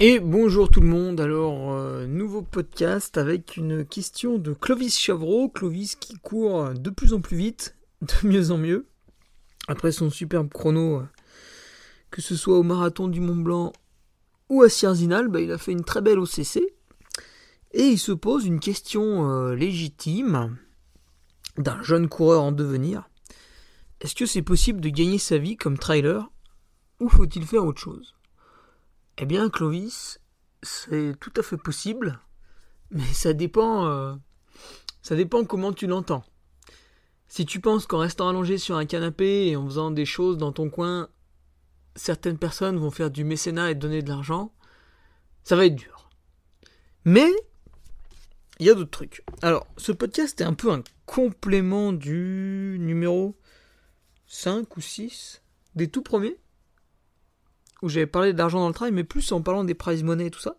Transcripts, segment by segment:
Et bonjour tout le monde, alors euh, nouveau podcast avec une question de Clovis Chavreau, Clovis qui court de plus en plus vite, de mieux en mieux, après son superbe chrono, euh, que ce soit au marathon du Mont Blanc ou à Sierzinal, bah, il a fait une très belle OCC, et il se pose une question euh, légitime d'un jeune coureur en devenir. Est-ce que c'est possible de gagner sa vie comme trailer, ou faut-il faire autre chose? Eh bien, Clovis, c'est tout à fait possible, mais ça dépend, euh, ça dépend comment tu l'entends. Si tu penses qu'en restant allongé sur un canapé et en faisant des choses dans ton coin, certaines personnes vont faire du mécénat et donner de l'argent, ça va être dur. Mais il y a d'autres trucs. Alors, ce podcast est un peu un complément du numéro 5 ou 6 des tout premiers où j'avais parlé d'argent dans le travail, mais plus en parlant des prize money et tout ça.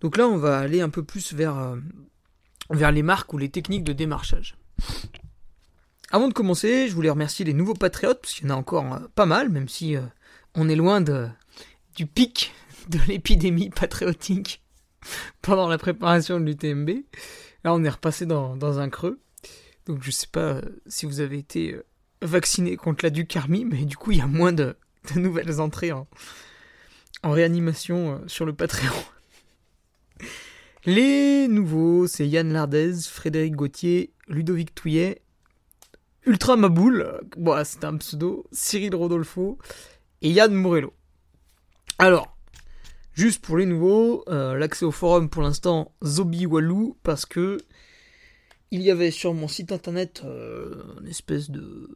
Donc là, on va aller un peu plus vers, euh, vers les marques ou les techniques de démarchage. Avant de commencer, je voulais remercier les nouveaux patriotes, parce qu'il y en a encore euh, pas mal, même si euh, on est loin de, du pic de l'épidémie patriotique pendant la préparation de l'UTMB. Là, on est repassé dans, dans, un creux. Donc je sais pas si vous avez été vacciné contre la ducarmie, mais du coup, il y a moins de, de nouvelles entrées en, réanimation euh, sur le Patreon. Les nouveaux, c'est Yann Lardez, Frédéric Gauthier, Ludovic Touillet, Ultra Maboul, bon, c'est un pseudo, Cyril Rodolfo et Yann Morello. Alors, juste pour les nouveaux, euh, l'accès au forum pour l'instant Zobi Walou parce que il y avait sur mon site internet euh, une espèce de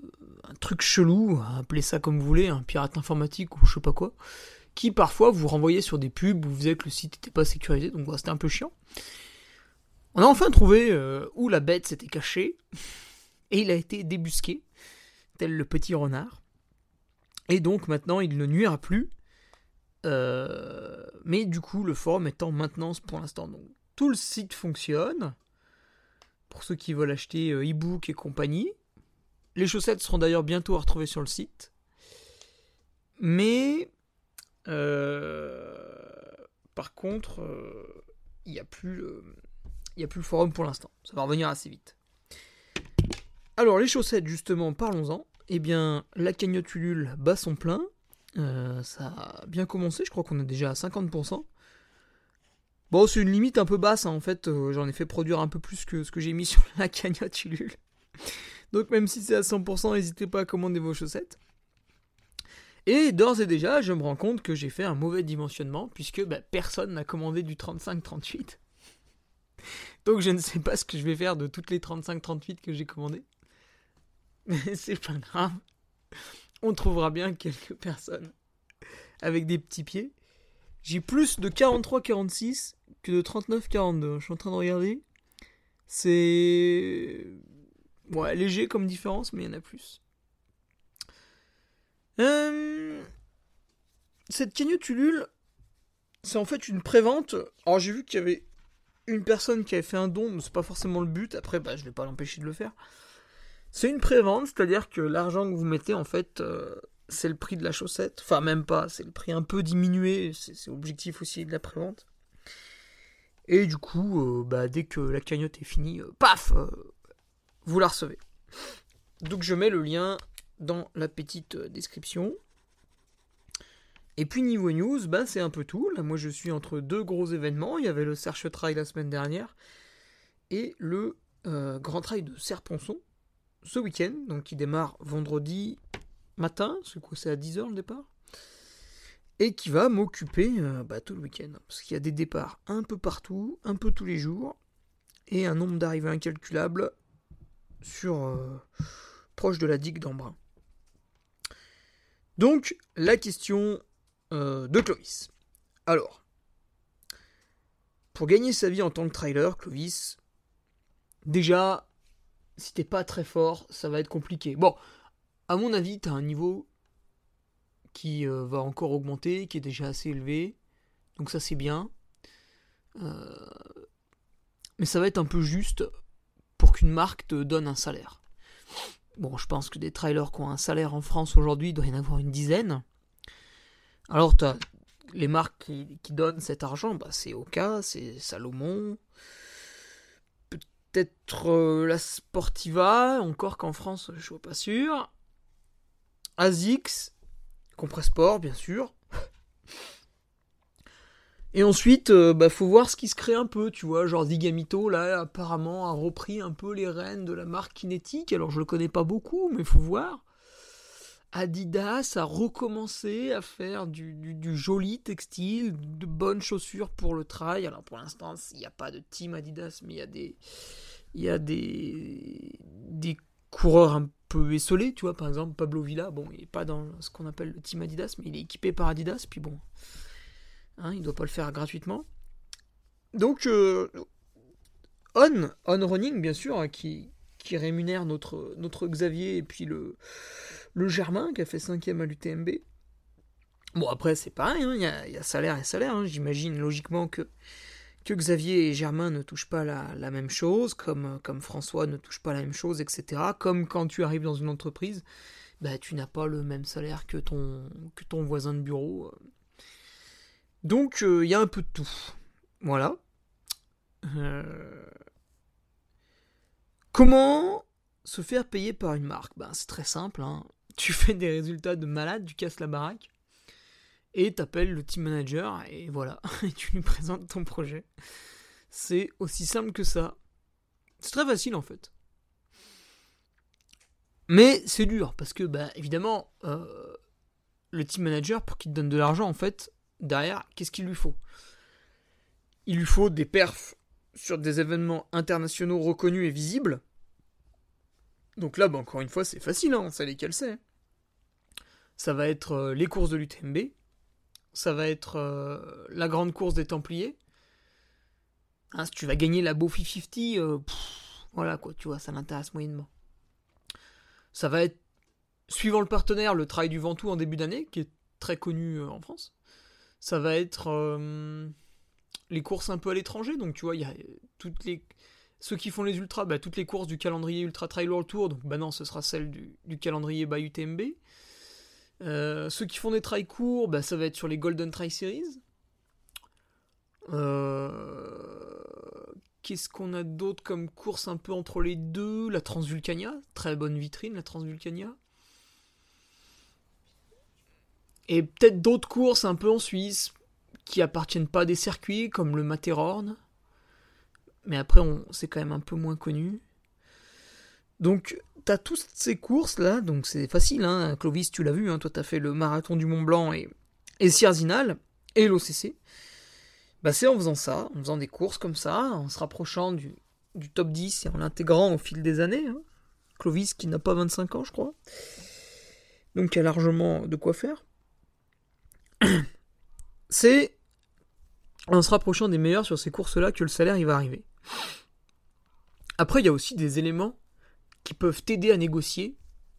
un truc chelou, appelez ça comme vous voulez, un pirate informatique ou je sais pas quoi, qui parfois vous renvoyait sur des pubs où vous faisait que le site n'était pas sécurisé, donc c'était un peu chiant. On a enfin trouvé euh, où la bête s'était cachée, et il a été débusqué, tel le petit renard. Et donc maintenant il ne nuira plus, euh, mais du coup le forum est en maintenance pour l'instant. Donc tout le site fonctionne, pour ceux qui veulent acheter euh, e-book et compagnie. Les chaussettes seront d'ailleurs bientôt à retrouver sur le site. Mais euh, par contre, euh, il n'y a, plus, a plus le forum pour l'instant. Ça va revenir assez vite. Alors les chaussettes, justement, parlons-en. Eh bien, la cagnotte Ulule bat son plein. ça a bien commencé, je crois qu'on est déjà à 50%. Bon, c'est une limite un peu basse, hein, en fait. Euh, j'en ai fait produire un peu plus que ce que j'ai mis sur la cagnotte. Donc, même si c'est à 100%, n'hésitez pas à commander vos chaussettes. Et d'ores et déjà, je me rends compte que j'ai fait un mauvais dimensionnement, puisque bah, personne n'a commandé du 35-38. Donc, je ne sais pas ce que je vais faire de toutes les 35-38 que j'ai commandées. Mais c'est pas grave. On trouvera bien quelques personnes avec des petits pieds. J'ai plus de 43-46 de 39-42. Je suis en train de regarder. C'est. Ouais, léger comme différence, mais il y en a plus. Euh... Cette cagnotte Ulule, c'est en fait une prévente. Alors j'ai vu qu'il y avait une personne qui avait fait un don, mais c'est pas forcément le but. Après, bah, je vais pas l'empêcher de le faire. C'est une prévente, c'est-à-dire que l'argent que vous mettez, en fait, euh, c'est le prix de la chaussette. Enfin, même pas, c'est le prix un peu diminué. C'est l'objectif aussi de la prévente. Et du coup, euh, bah, dès que la cagnotte est finie, euh, paf, vous la recevez. Donc je mets le lien dans la petite description. Et puis niveau news, bah, c'est un peu tout. Là, moi, je suis entre deux gros événements. Il y avait le Search Trail la semaine dernière et le euh, Grand Trail de Serponçon ce week-end, donc qui démarre vendredi matin, c'est quoi, c'est à 10h le départ? Et qui va m'occuper euh, bah, tout le week-end. Parce qu'il y a des départs un peu partout, un peu tous les jours, et un nombre d'arrivées incalculable sur euh, proche de la digue d'Embrun. Donc la question euh, de Clovis. Alors, pour gagner sa vie en tant que trailer, Clovis, déjà, si t'es pas très fort, ça va être compliqué. Bon, à mon avis, t'as un niveau qui euh, va encore augmenter, qui est déjà assez élevé, donc ça c'est bien. Euh, mais ça va être un peu juste pour qu'une marque te donne un salaire. Bon, je pense que des trailers qui ont un salaire en France aujourd'hui, il doit y en avoir une dizaine. Alors, as les marques qui, donnent cet argent, bah, c'est Oka, c'est Salomon, peut-être euh, la Sportiva, encore qu'en France, je suis pas sûr. ASICS, Compressport, bien sûr. Et ensuite, euh, bah, faut voir ce qui se crée un peu, tu vois. Genre Digamito, là, apparemment, a repris un peu les rênes de la marque Kinetic. Alors, je le connais pas beaucoup, mais faut voir. Adidas a recommencé à faire du, joli textile, de bonnes chaussures pour le trail. Alors pour l'instant, il n'y a pas de team Adidas, mais il y a des coureurs un peu essolés, tu vois. Par exemple, Pablo Villa, bon, il n'est pas dans ce qu'on appelle le team Adidas, mais il est équipé par Adidas, puis bon, hein, il ne doit pas le faire gratuitement. Donc, euh, On, On Running, bien sûr, hein, qui, rémunère notre, Xavier et puis le, Germain qui a fait 5 à l'UTMB. Bon, après, c'est pareil, hein, il y, a, salaire et salaire. Hein. J'imagine logiquement que, que Xavier et Germain ne touchent pas la, même chose, comme, comme François ne touche pas la même chose, etc. Comme quand tu arrives dans une entreprise, bah, tu n'as pas le même salaire que ton, que ton voisin de bureau. Donc, euh, il y a un peu de tout. Voilà. Euh, comment se faire payer par une marque? Ben, C'est très simple. Hein tu fais des résultats de malade, tu casses la baraque, et t'appelles le team manager, et voilà, et tu lui présentes ton projet. C'est aussi simple que ça. C'est très facile en fait. Mais c'est dur, parce que, bah, évidemment, euh, le team manager, pour qu'il te donne de l'argent, en fait, derrière, qu'est-ce qu'il lui faut? Il lui faut des perfs sur des événements internationaux reconnus et visibles, donc là, bah, encore une fois, c'est facile, hein, sait lesquels c'est. Ça va être euh, les courses de l'UTMB, ça va être euh, la grande course des Templiers. Hein, tu vas gagner la Bofi 50, euh, voilà quoi, tu vois, ça l'intéresse moyennement. Ça va être, suivant le partenaire, le Trail du Ventoux en début d'année, qui est très connu en France. Ça va être les courses un peu à l'étranger, donc tu vois, il y a toutes les ceux qui font les ultras, bah, toutes les courses du calendrier Ultra Trail World Tour, donc bah non, ce sera celle du, calendrier by UTMB. Euh, ceux qui font des trails courts, bah, ça va être sur les Golden Trail Series. Euh, qu'est-ce qu'on a d'autre comme course un peu entre les deux? La Transvulcania, très bonne vitrine, la Transvulcania. Et peut-être d'autres courses un peu en Suisse qui appartiennent pas à des circuits comme le Matterhorn mais après on c'est quand même un peu moins connu. Donc t'as toutes ces courses là, donc c'est facile, hein. Clovis tu l'as vu, hein, toi t'as fait le marathon du Mont Blanc et, et Sierzinal et l'OCC. Bah c'est en faisant ça, en faisant des courses comme ça, en se rapprochant du, top 10 et en l'intégrant au fil des années. Hein. Clovis qui n'a pas 25 ans je crois. Donc il y a largement de quoi faire. C'est en se rapprochant des meilleurs sur ces courses-là que le salaire il va arriver. Après, il y a aussi des éléments qui peuvent t'aider à négocier,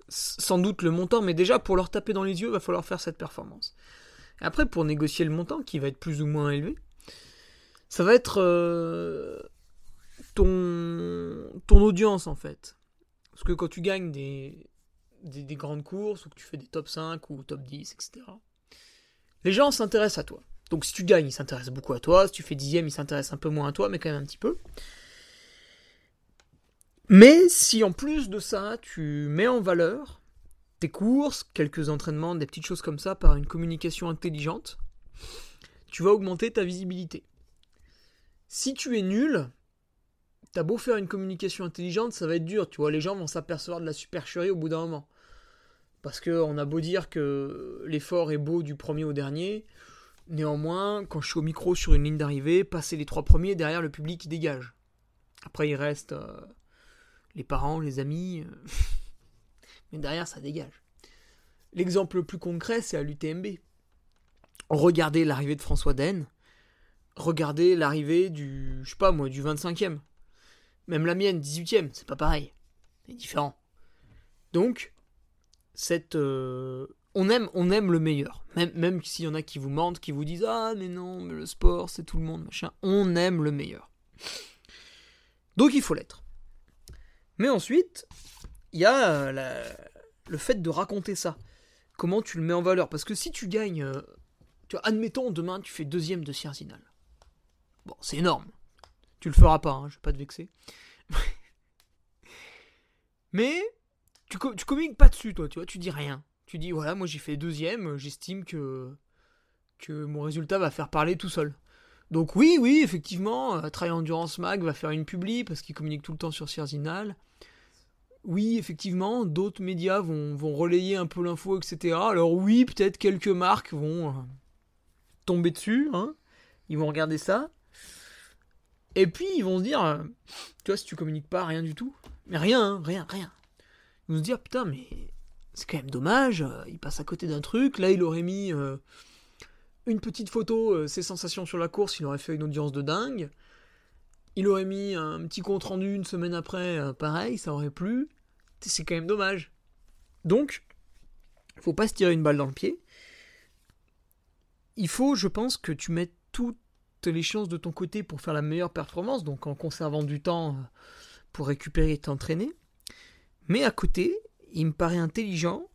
sans doute le montant, mais déjà pour leur taper dans les yeux, il va falloir faire cette performance. après, pour négocier le montant, qui va être plus ou moins élevé, Ça va être euh, ton, ton audience en fait. Parce que quand tu gagnes des, des, grandes courses ou que tu fais des top 5 ou top 10, etc., les gens s'intéressent à toi. Donc si tu gagnes, ils s'intéressent beaucoup à toi. Si tu fais dixième, ils s'intéressent un peu moins à toi, mais quand même un petit peu. Mais si en plus de ça, tu mets en valeur tes courses, quelques entraînements, des petites choses comme ça par une communication intelligente, tu vas augmenter ta visibilité. Si tu es nul, t'as beau faire une communication intelligente, ça va être dur, tu vois, les gens vont s'apercevoir de la supercherie au bout d'un moment. Parce qu'on a beau dire que l'effort est beau du premier au dernier, néanmoins, quand je suis au micro sur une ligne d'arrivée, passer les trois premiers, derrière le public il dégage. Après il reste euh, les parents, les amis, euh, mais derrière ça dégage. L'exemple le plus concret, c'est à l'UTMB. Regardez l'arrivée de François Den, regardez l'arrivée du, je moi, du 25e. Même la mienne, 18e, c'est pas pareil. C'est différent. Donc, cette, euh, on, aime, on aime le meilleur. Même, même s'il y en a qui vous mentent, qui vous disent Ah, mais non, mais le sport, c'est tout le monde, machin. On aime le meilleur. Donc, il faut l'être. Mais ensuite, il y a euh, le fait de raconter ça. Comment tu le mets en valeur Parce que si tu gagnes, euh, tu admettons demain tu fais deuxième de Sierzinal. Bon, c'est énorme. Tu le feras pas, hein, je vais pas te vexer. Mais tu, tu communiques pas dessus, toi, tu vois, tu dis rien. Tu dis voilà, moi j'ai fait deuxième, j'estime que que mon résultat va faire parler tout seul. Donc oui, oui, effectivement, euh, Trail Endurance Mag va faire une publi parce qu'il communique tout le temps sur Sierzinal. Oui, effectivement, d'autres médias vont, relayer un peu l'info, etc. Alors oui, peut-être quelques marques vont euh, tomber dessus, hein. Ils vont regarder ça. Et puis ils vont se dire, euh, tu vois, si tu communiques pas, rien du tout. Mais rien, hein, rien, rien. Ils vont se dire, putain, mais c'est quand même dommage, il passe à côté d'un truc. Là, il aurait mis une petite photo, euh, ses sensations sur la course, il aurait fait une audience de dingue. Il aurait mis un petit compte rendu une semaine après, euh, pareil, ça aurait plu. C'est quand même dommage. Donc, faut pas se tirer une balle dans le pied. Il faut, je pense, que tu mettes toutes les chances de ton côté pour faire la meilleure performance, donc en conservant du temps euh, pour récupérer et t'entraîner. Mais à côté, il me paraît intelligent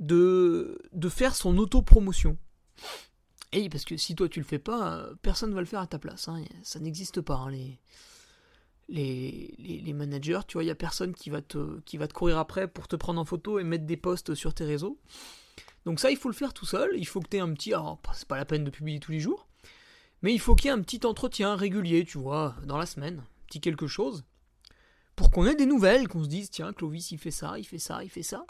de, de faire son autopromotion. Et parce que si toi tu le fais pas, personne ne va le faire à ta place. Hein. Ça n'existe pas. Hein, les, les, les, managers, tu vois, il n'y a personne qui va, te, qui va te courir après pour te prendre en photo et mettre des posts sur tes réseaux. Donc ça, il faut le faire tout seul. Il faut que tu aies un petit... Alors, c'est pas la peine de publier tous les jours. Mais il faut qu'il y ait un petit entretien régulier, tu vois, dans la semaine. petit quelque chose. Pour qu'on ait des nouvelles, qu'on se dise, tiens, Clovis, il fait ça, il fait ça, il fait ça.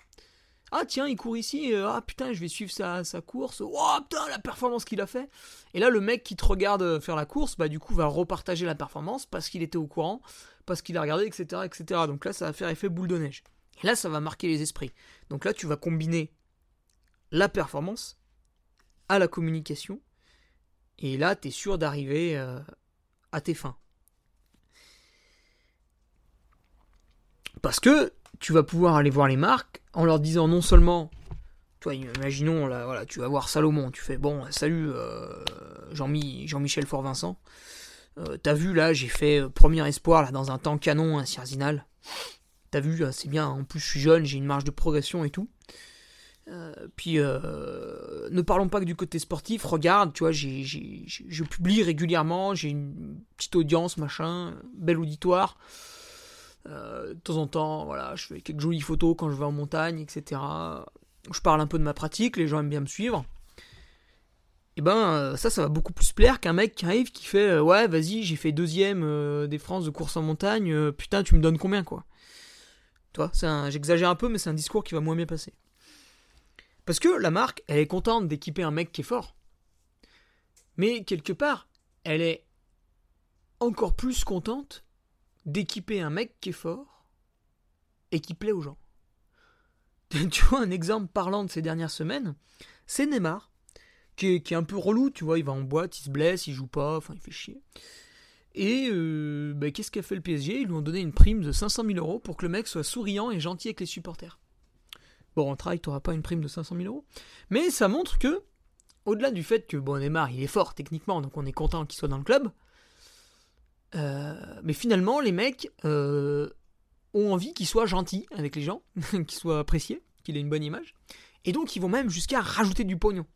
Ah tiens, il court ici, euh, ah putain, je vais suivre sa, course. Oh putain, la performance qu'il a fait. Et là, le mec qui te regarde euh, faire la course, bah du coup, va repartager la performance parce qu'il était au courant, parce qu'il a regardé, etc., etc. Donc là, ça va faire effet boule de neige. Et là, ça va marquer les esprits. Donc là, tu vas combiner la performance à la communication. Et là, tu es sûr d'arriver euh, à tes fins. Parce que tu vas pouvoir aller voir les marques en leur disant non seulement, toi, imaginons, là, voilà, tu vas voir Salomon, tu fais bon, salut euh, Jean-Michel Fort-Vincent, euh, t'as vu là, j'ai fait euh, premier espoir là dans un temps canon, un Sierzinal. T'as vu, c'est bien, en plus je suis jeune, j'ai une marge de progression et tout. puis, ne parlons pas que du côté sportif, regarde, tu vois, je publie régulièrement, j'ai une petite audience, machin, bel auditoire. Euh, de temps en temps, voilà, je fais quelques jolies photos quand je vais en montagne, etc. Je parle un peu de ma pratique, les gens aiment bien me suivre. Et eh ben euh, ça, ça va beaucoup plus plaire qu'un mec qui arrive qui fait euh, ouais, vas-y, j'ai fait deuxième des France de course en montagne, putain, tu me donnes combien quoi? Tu vois, j'exagère un peu, mais c'est un discours qui va moins bien passer. Parce que la marque, elle est contente d'équiper un mec qui est fort. Mais quelque part, elle est encore plus contente d'équiper un mec qui est fort et qui plaît aux gens. tu vois, un exemple parlant de ces dernières semaines, c'est Neymar, qui est, un peu relou, tu vois, il va en boîte, il se blesse, il joue pas, enfin il fait chier. Et euh, bah, qu'est-ce qu'a fait le PSG Ils lui ont donné une prime de 500 000 euros pour que le mec soit souriant et gentil avec les supporters. Bon, en travail, tu pas une prime de 500 000 euros. Mais ça montre que au-delà du fait que bon, Neymar, il est fort techniquement, donc on est content qu'il soit dans le club. Mais finalement, les mecs ont envie qu'il soit gentil avec les gens, qu'il soit apprécié, qu'il ait une bonne image. Et donc, ils vont même jusqu'à rajouter du pognon.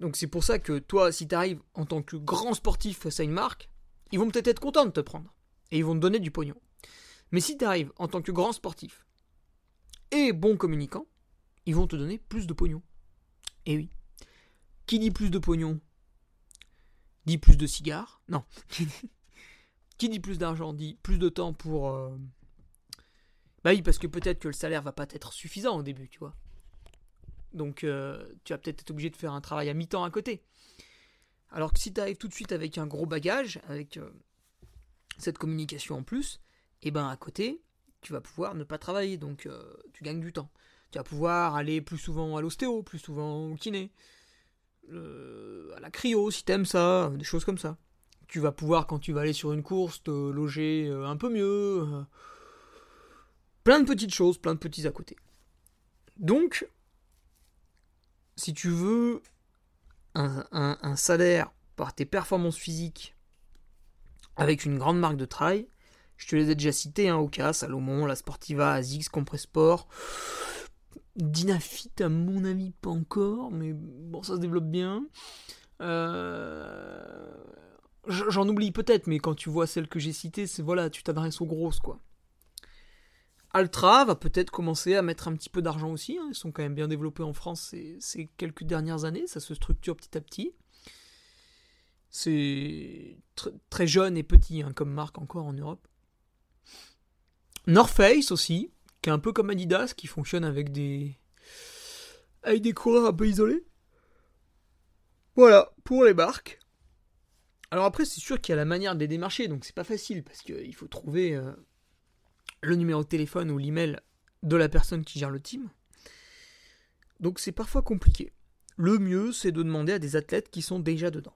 Donc, c'est pour ça que toi, si tu arrives en tant que grand sportif face à une marque, ils vont peut-être être contents de te prendre. Et ils vont te donner du pognon. Mais si tu arrives en tant que grand sportif et bon communicant, ils vont te donner plus de pognon. Et oui. Qui dit plus de pognon dit plus de cigares. Non. Qui dit plus d'argent dit plus de temps pour. Euh, bah oui, parce que peut-être que le salaire va pas être suffisant au début, tu vois. Donc euh, tu vas peut-être être obligé de faire un travail à mi-temps à côté. Alors que si tu arrives tout de suite avec un gros bagage, avec euh, cette communication en plus, et eh ben à côté, tu vas pouvoir ne pas travailler, donc tu gagnes du temps. Tu vas pouvoir aller plus souvent à l'ostéo, plus souvent au kiné, à la cryo si t'aimes ça, des choses comme ça. Tu vas pouvoir, quand tu vas aller sur une course, te loger un peu mieux. plein de petites choses, plein de petits à côté. Donc, si tu veux un, salaire par tes performances physiques avec une grande marque de trail, je te les ai déjà cités, hein, Oka, Salomon, La Sportiva, Azix, Compressport, Dynafit, à mon avis, pas encore, mais bon, ça se développe bien. Euh, j'en oublie peut-être, mais quand tu vois celles que j'ai citées, c'est voilà, tu t'adresses aux grosses, quoi. Altra va peut-être commencer à mettre un petit peu d'argent aussi. Hein. Ils sont quand même bien développés en France ces, quelques dernières années. Ça se structure petit à petit. C'est très jeune et petit hein, comme marque encore en Europe. North aussi, qui est un peu comme Adidas, qui fonctionne avec des avec des coureurs un peu isolés. Voilà, pour les marques. Alors après, c'est sûr qu'il y a la manière de les démarcher, donc c'est pas facile, parce qu'il faut trouver euh, le numéro de téléphone ou l'email de la personne qui gère le team. Donc c'est parfois compliqué. Le mieux, c'est de demander à des athlètes qui sont déjà dedans.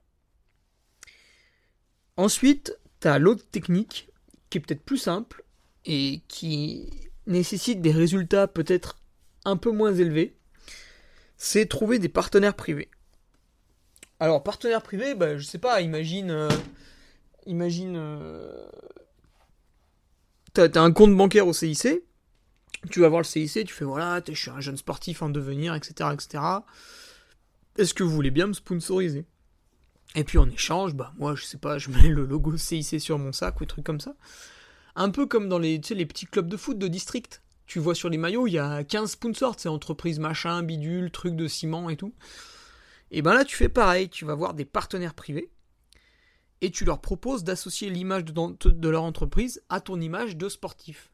Ensuite, tu as l'autre technique qui est peut-être plus simple et qui nécessite des résultats peut-être un peu moins élevés. C'est trouver des partenaires privés. Alors, partenaire privé, bah, je sais pas, imagine, euh, imagine euh, t'as as un compte bancaire au CIC, tu vas voir le CIC, tu fais voilà, je suis un jeune sportif en devenir, etc. etc. Est-ce que vous voulez bien me sponsoriser? Et puis en échange, bah moi je sais pas, je mets le logo CIC sur mon sac ou des trucs comme ça. Un peu comme dans les, les petits clubs de foot de district. Tu vois sur les maillots, il y a 15 sponsors, c'est entreprises machin, bidule, trucs de ciment et tout. Et ben là tu fais pareil, tu vas voir des partenaires privés et tu leur proposes d'associer l'image de, leur entreprise à ton image de sportif.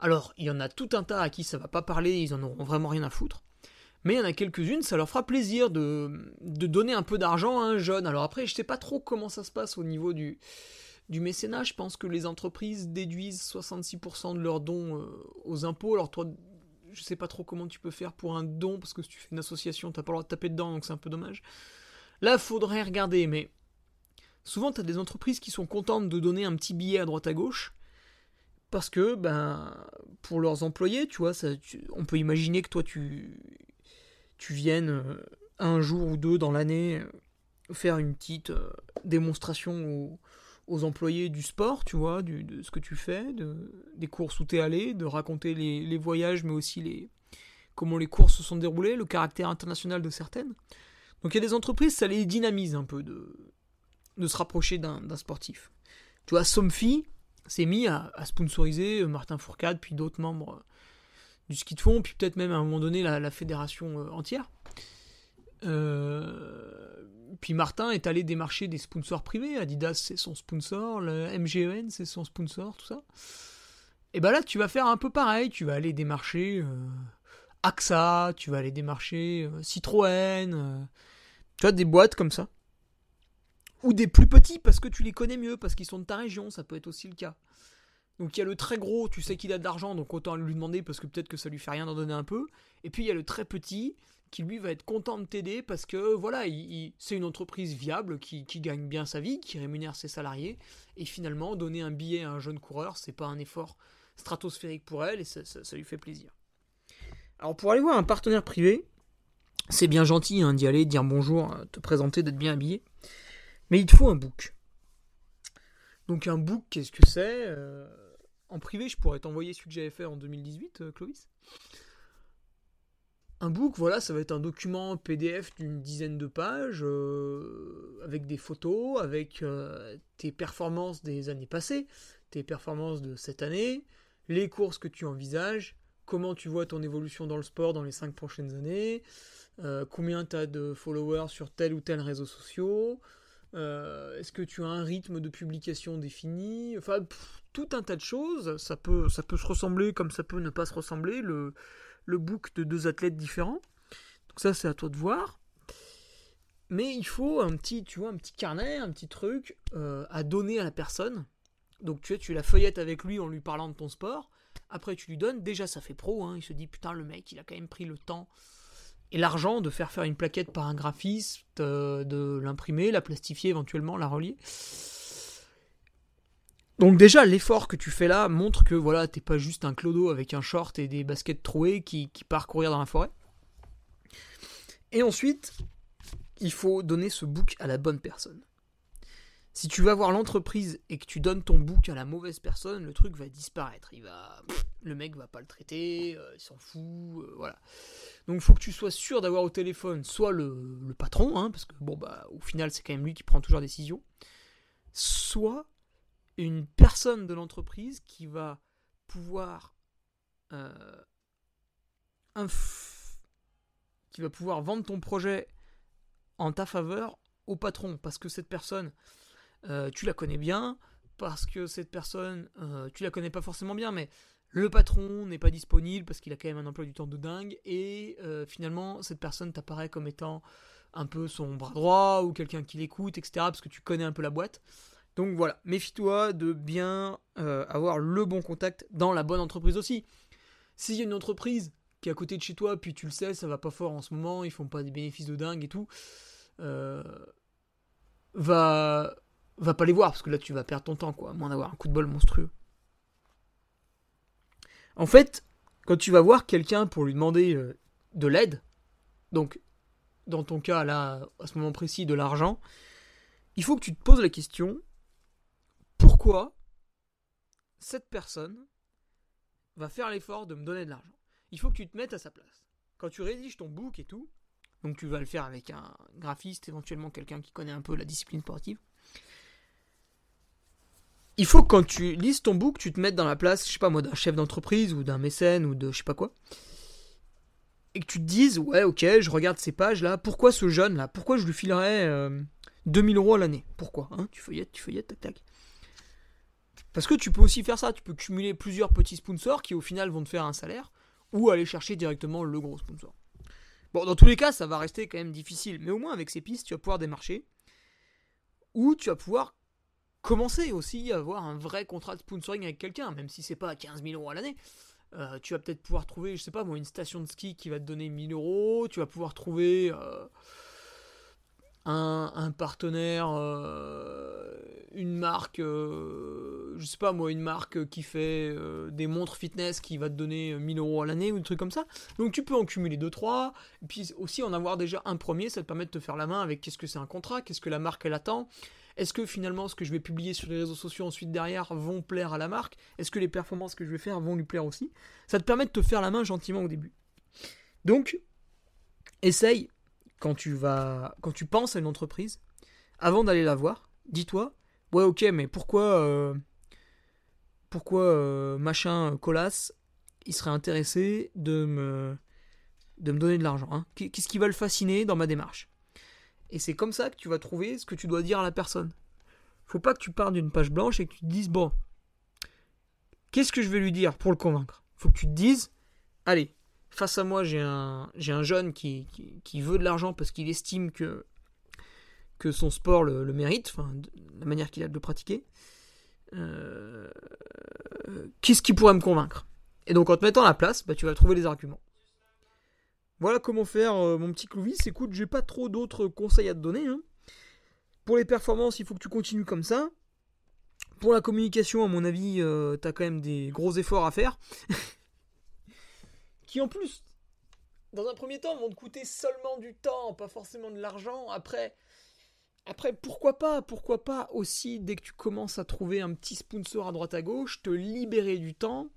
Alors, il y en a tout un tas à qui ça va pas parler, ils en auront vraiment rien à foutre. Mais il y en a quelques-unes, ça leur fera plaisir de, donner un peu d'argent à un jeune. Alors après, je sais pas trop comment ça se passe au niveau du, du mécénat. Je pense que les entreprises déduisent 66% de leurs dons euh, aux impôts. Alors toi, je sais pas trop comment tu peux faire pour un don, parce que si tu fais une association, t'as pas le droit de taper dedans, donc c'est un peu dommage. Là, faudrait regarder, mais souvent tu as des entreprises qui sont contentes de donner un petit billet à droite à gauche parce que ben pour leurs employés, tu vois, on peut imaginer que toi tu tu viennes euh, un jour ou deux dans l'année euh, faire une petite euh, démonstration employés du sport, tu vois, de ce que tu fais, de, des courses où tu es allé, de raconter les, les, voyages, mais aussi les, comment les courses se sont déroulées, le caractère international de certaines. Donc il y a des entreprises, ça les dynamise un peu de, de se rapprocher d'un sportif. Tu vois, Somfy s'est mis à, sponsoriser euh, Martin Fourcade, puis d'autres membres euh, du ski de fond, puis peut-être même à un moment donné la, fédération euh, entière. Puis Martin est allé démarcher des sponsors privés. Adidas, c'est son sponsor. Le MGEN, c'est son sponsor, tout ça. Et ben là, tu vas faire un peu pareil. Tu vas aller démarcher AXA, tu vas aller démarcher Citroën. tu vois, des boîtes comme ça ou des plus petits parce que tu les connais mieux, parce qu'ils sont de ta région, ça peut être aussi le cas. Donc il y a le très gros, tu sais qu'il a de l'argent, donc autant lui demander parce que peut-être que ça lui fait rien d'en donner un peu. Et puis il y a le très petit qui lui va être content de t'aider parce que voilà, c'est une entreprise viable qui, gagne bien sa vie, qui rémunère ses salariés. Et finalement, donner un billet à un jeune coureur, c'est pas un effort stratosphérique pour elle et ça, lui fait plaisir. Alors pour aller voir un partenaire privé, c'est bien gentil hein, d'y aller, dire bonjour, te présenter, d'être bien habillé. Mais il te faut un book. Donc un book, qu'est-ce que c'est euh, En privé, je pourrais t'envoyer celui que j'avais fait en 2018, euh, Clovis? Un book, voilà, ça va être un document PDF d'une dizaine de pages, euh, avec des photos, avec tes performances des années passées, tes performances de cette année, les courses que tu envisages, comment tu vois ton évolution dans le sport dans les 5 prochaines années, combien tu as de followers sur tel ou tel réseau social, euh, est-ce que tu as un rythme de publication défini Enfin, tout un tas de choses. Ça peut, ça peut se ressembler comme ça peut ne pas se ressembler. Le, le book de deux athlètes différents. Donc ça, c'est à toi de voir. Mais il faut un petit, tu vois, un petit carnet, un petit truc euh, à donner à la personne. Donc tu, tu la feuillettes avec lui en lui parlant de ton sport. Après, tu lui donnes. Déjà, ça fait pro. Hein. Il se dit, putain, le mec, il a quand même pris le temps et l'argent de faire faire une plaquette par un graphiste, euh, de l'imprimer, la plastifier éventuellement, la relier. Donc déjà, l'effort que tu fais là montre que voilà, t'es pas juste un clodo avec un short et des baskets trouées qui, qui part courir dans la forêt. Et ensuite, il faut donner ce book à la bonne personne. Si tu vas voir l'entreprise et que tu donnes ton book à la mauvaise personne, le truc va disparaître. Il va, le mec va pas le traiter, euh, il s'en fout, euh, voilà. Donc il faut que tu sois sûr d'avoir au téléphone soit le, patron, hein, parce que bon bah au final c'est quand même lui qui prend toujours la décision, soit une personne de l'entreprise qui va pouvoir euh, qui va pouvoir vendre ton projet en ta faveur au patron, parce que cette personne euh, tu la connais bien, parce que cette personne, euh, tu la connais pas forcément bien, mais le patron n'est pas disponible parce qu'il a quand même un emploi du temps de dingue, et finalement, cette personne t'apparaît comme étant un peu son bras droit ou quelqu'un qui l'écoute, etc., parce que tu connais un peu la boîte. Donc voilà, méfie-toi de bien avoir le bon contact dans la bonne entreprise aussi. S'il y a une entreprise qui est à côté de chez toi, puis tu le sais, ça va pas fort en ce moment, ils font pas des bénéfices de dingue et tout, va va pas les voir parce que là tu vas perdre ton temps quoi, à moins d'avoir un coup de bol monstrueux. En fait, quand tu vas voir quelqu'un pour lui demander euh, de l'aide, donc dans ton cas là, à ce moment précis, de l'argent, il faut que tu te poses la question pourquoi cette personne va faire l'effort de me donner de l'argent? Il faut que tu te mettes à sa place. Quand tu rédiges ton book et tout, donc tu vas le faire avec un graphiste, éventuellement quelqu'un qui connaît un peu la discipline sportive, il faut que quand tu lises ton book, tu te mettes dans la place, je sais pas moi, d'un chef d'entreprise ou d'un mécène ou de je sais pas quoi. Et que tu te dises, ouais, ok, je regarde ces pages là, pourquoi ce jeune là Pourquoi je lui filerais 2000 euh, euros à l'année? Pourquoi hein? Tu feuillettes, tu feuillettes, tac tac. Parce que tu peux aussi faire ça, tu peux cumuler plusieurs petits sponsors qui au final vont te faire un salaire, ou aller chercher directement le gros sponsor. Bon, dans tous les cas, ça va rester quand même difficile, mais au moins avec ces pistes, tu vas pouvoir démarcher, ou tu vas pouvoir commencer aussi à avoir un vrai contrat de sponsoring avec quelqu'un, même si c'est pas 15 000 euros à l'année. Euh, tu vas peut-être pouvoir trouver, je sais pas moi, une station de ski qui va te donner 1000 euros. Tu vas pouvoir trouver euh, un, partenaire, euh, une marque, je sais pas moi, une marque qui fait des montres fitness qui va te donner 1000 euros à l'année ou des trucs comme ça. Donc tu peux en cumuler 2-3. Et puis aussi en avoir déjà un premier, ça te permet de te faire la main avec qu'est-ce que c'est un contrat, qu'est-ce que la marque elle attend. Est-ce que finalement ce que je vais publier sur les réseaux sociaux ensuite derrière vont plaire à la marque? Est-ce que les performances que je vais faire vont lui plaire aussi? Ça te permet de te faire la main gentiment au début. Donc, essaye quand tu vas, quand tu penses à une entreprise, avant d'aller la voir, dis-toi, ouais ok, mais pourquoi, euh, pourquoi euh, machin Colas, il serait intéressé de me, de me donner de l'argent hein. Qu'est-ce qui va le fasciner dans ma démarche? Et c'est comme ça que tu vas trouver ce que tu dois dire à la personne. Faut pas que tu partes d'une page blanche et que tu te dises bon, qu'est-ce que je vais lui dire pour le convaincre? Faut que tu te dises, allez, face à moi j'ai un, jeune qui, veut de l'argent parce qu'il estime que, son sport le, mérite, enfin, la manière qu'il a de le pratiquer. Euh, qu'est-ce qui pourrait me convaincre? Et donc en te mettant à la place, bah, tu vas trouver les arguments. Voilà comment faire euh, mon petit Clovis. Écoute, j'ai pas trop d'autres conseils à te donner. Hein. Pour les performances, il faut que tu continues comme ça. Pour la communication, à mon avis, euh, t'as quand même des gros efforts à faire. qui en plus dans un premier temps, vont te coûter seulement du temps, pas forcément de l'argent. Après, après, pourquoi pas, pourquoi pas aussi, dès que tu commences à trouver un petit sponsor à droite à gauche, te libérer du temps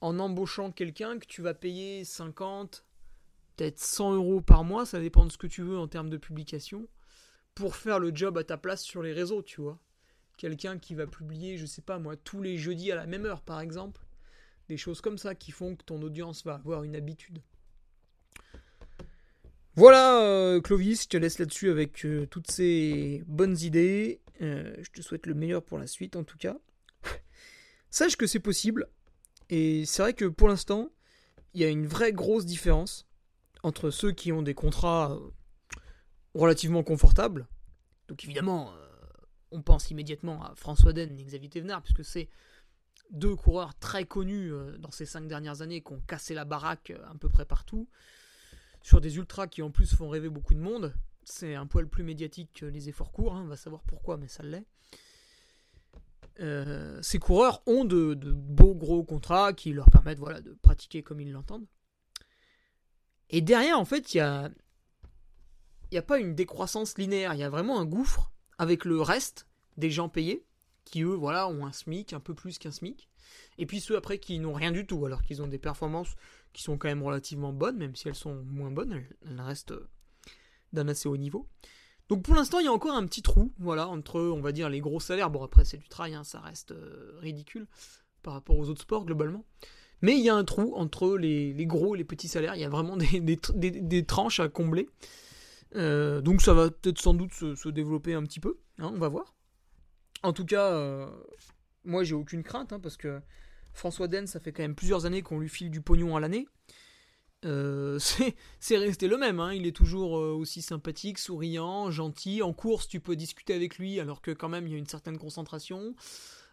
en embauchant quelqu'un que tu vas payer 50, peut-être 100 euros par mois, ça dépend de ce que tu veux en termes de publication, pour faire le job à ta place sur les réseaux, tu vois. Quelqu'un qui va publier, je sais pas moi, tous les jeudis à la même heure, par exemple. Des choses comme ça qui font que ton audience va avoir une habitude. Voilà, euh, Clovis, je te laisse là-dessus avec euh, toutes ces bonnes idées. Euh, je te souhaite le meilleur pour la suite, en tout cas. Sache que c'est possible. Et c'est vrai que pour l'instant, il y a une vraie grosse différence entre ceux qui ont des contrats relativement confortables. Donc évidemment, on pense immédiatement à François Den et Xavier Thévenard, puisque c'est deux coureurs très connus dans ces cinq dernières années qui ont cassé la baraque à peu près partout sur des ultras qui en plus font rêver beaucoup de monde. C'est un poil plus médiatique que les efforts courts, hein, on va savoir pourquoi, mais ça l'est. Euh, ces coureurs ont de, beaux gros contrats qui leur permettent voilà, de pratiquer comme ils l'entendent. Et derrière, en fait, il n'y y a pas une décroissance linéaire, il y a vraiment un gouffre avec le reste des gens payés, qui eux, voilà, ont un SMIC, un peu plus qu'un SMIC. Et puis ceux après qui n'ont rien du tout, alors qu'ils ont des performances qui sont quand même relativement bonnes, même si elles sont moins bonnes, elles, restent d'un assez haut niveau. Donc pour l'instant, il y a encore un petit trou, voilà, entre, on va dire, les gros salaires. Bon, après, c'est du travail, hein, ça reste euh, ridicule par rapport aux autres sports, globalement. Mais il y a un trou entre les, gros et les petits salaires. Il y a vraiment des, tranches à combler. Euh, donc ça va peut-être sans doute se, développer un petit peu. Hein, on va voir. En tout cas, euh, moi j'ai aucune crainte, hein, parce que François Den, ça fait quand même plusieurs années qu'on lui file du pognon à l'année. Euh, c'est resté le même, hein. il est toujours euh, aussi sympathique, souriant, gentil. En course, tu peux discuter avec lui, alors que quand même il y a une certaine concentration.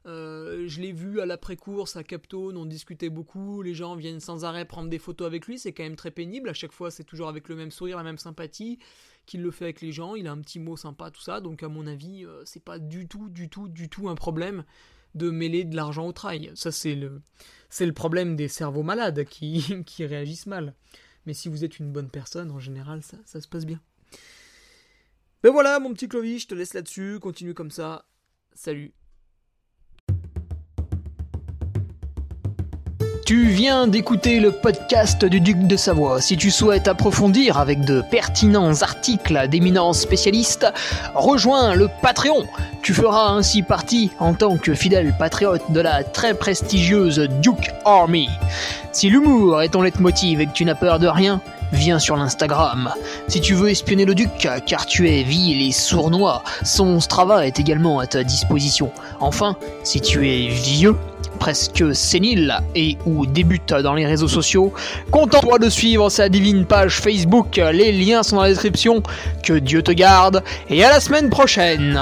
Euh, je l'ai vu à l'après-course à Captone, on discutait beaucoup, les gens viennent sans arrêt prendre des photos avec lui, c'est quand même très pénible, à chaque fois c'est toujours avec le même sourire, la même sympathie, qu'il le fait avec les gens, il a un petit mot sympa, tout ça, donc à mon avis, c'est pas du tout, du tout, du tout un problème de mêler de l'argent au trail. Ça, c'est le, le problème des cerveaux malades qui, qui réagissent mal. Mais si vous êtes une bonne personne, en général, ça, ça se passe bien. Ben voilà, mon petit Clovis, je te laisse là-dessus. Continue comme ça. Salut. Tu viens d'écouter le podcast du Duc de Savoie. Si tu souhaites approfondir avec de pertinents articles d'éminents spécialistes, rejoins le Patreon. Tu feras ainsi partie, en tant que fidèle patriote, de la très prestigieuse Duke Army. Si l'humour est ton leitmotiv et que tu n'as peur de rien, viens sur l'Instagram. Si tu veux espionner le duc, car tu es vil et sournois, son Strava est également à ta disposition. Enfin, si tu es vieux, presque sénile et ou débute dans les réseaux sociaux, contente-toi de suivre sa divine page Facebook, les liens sont dans la description, que Dieu te garde, et à la semaine prochaine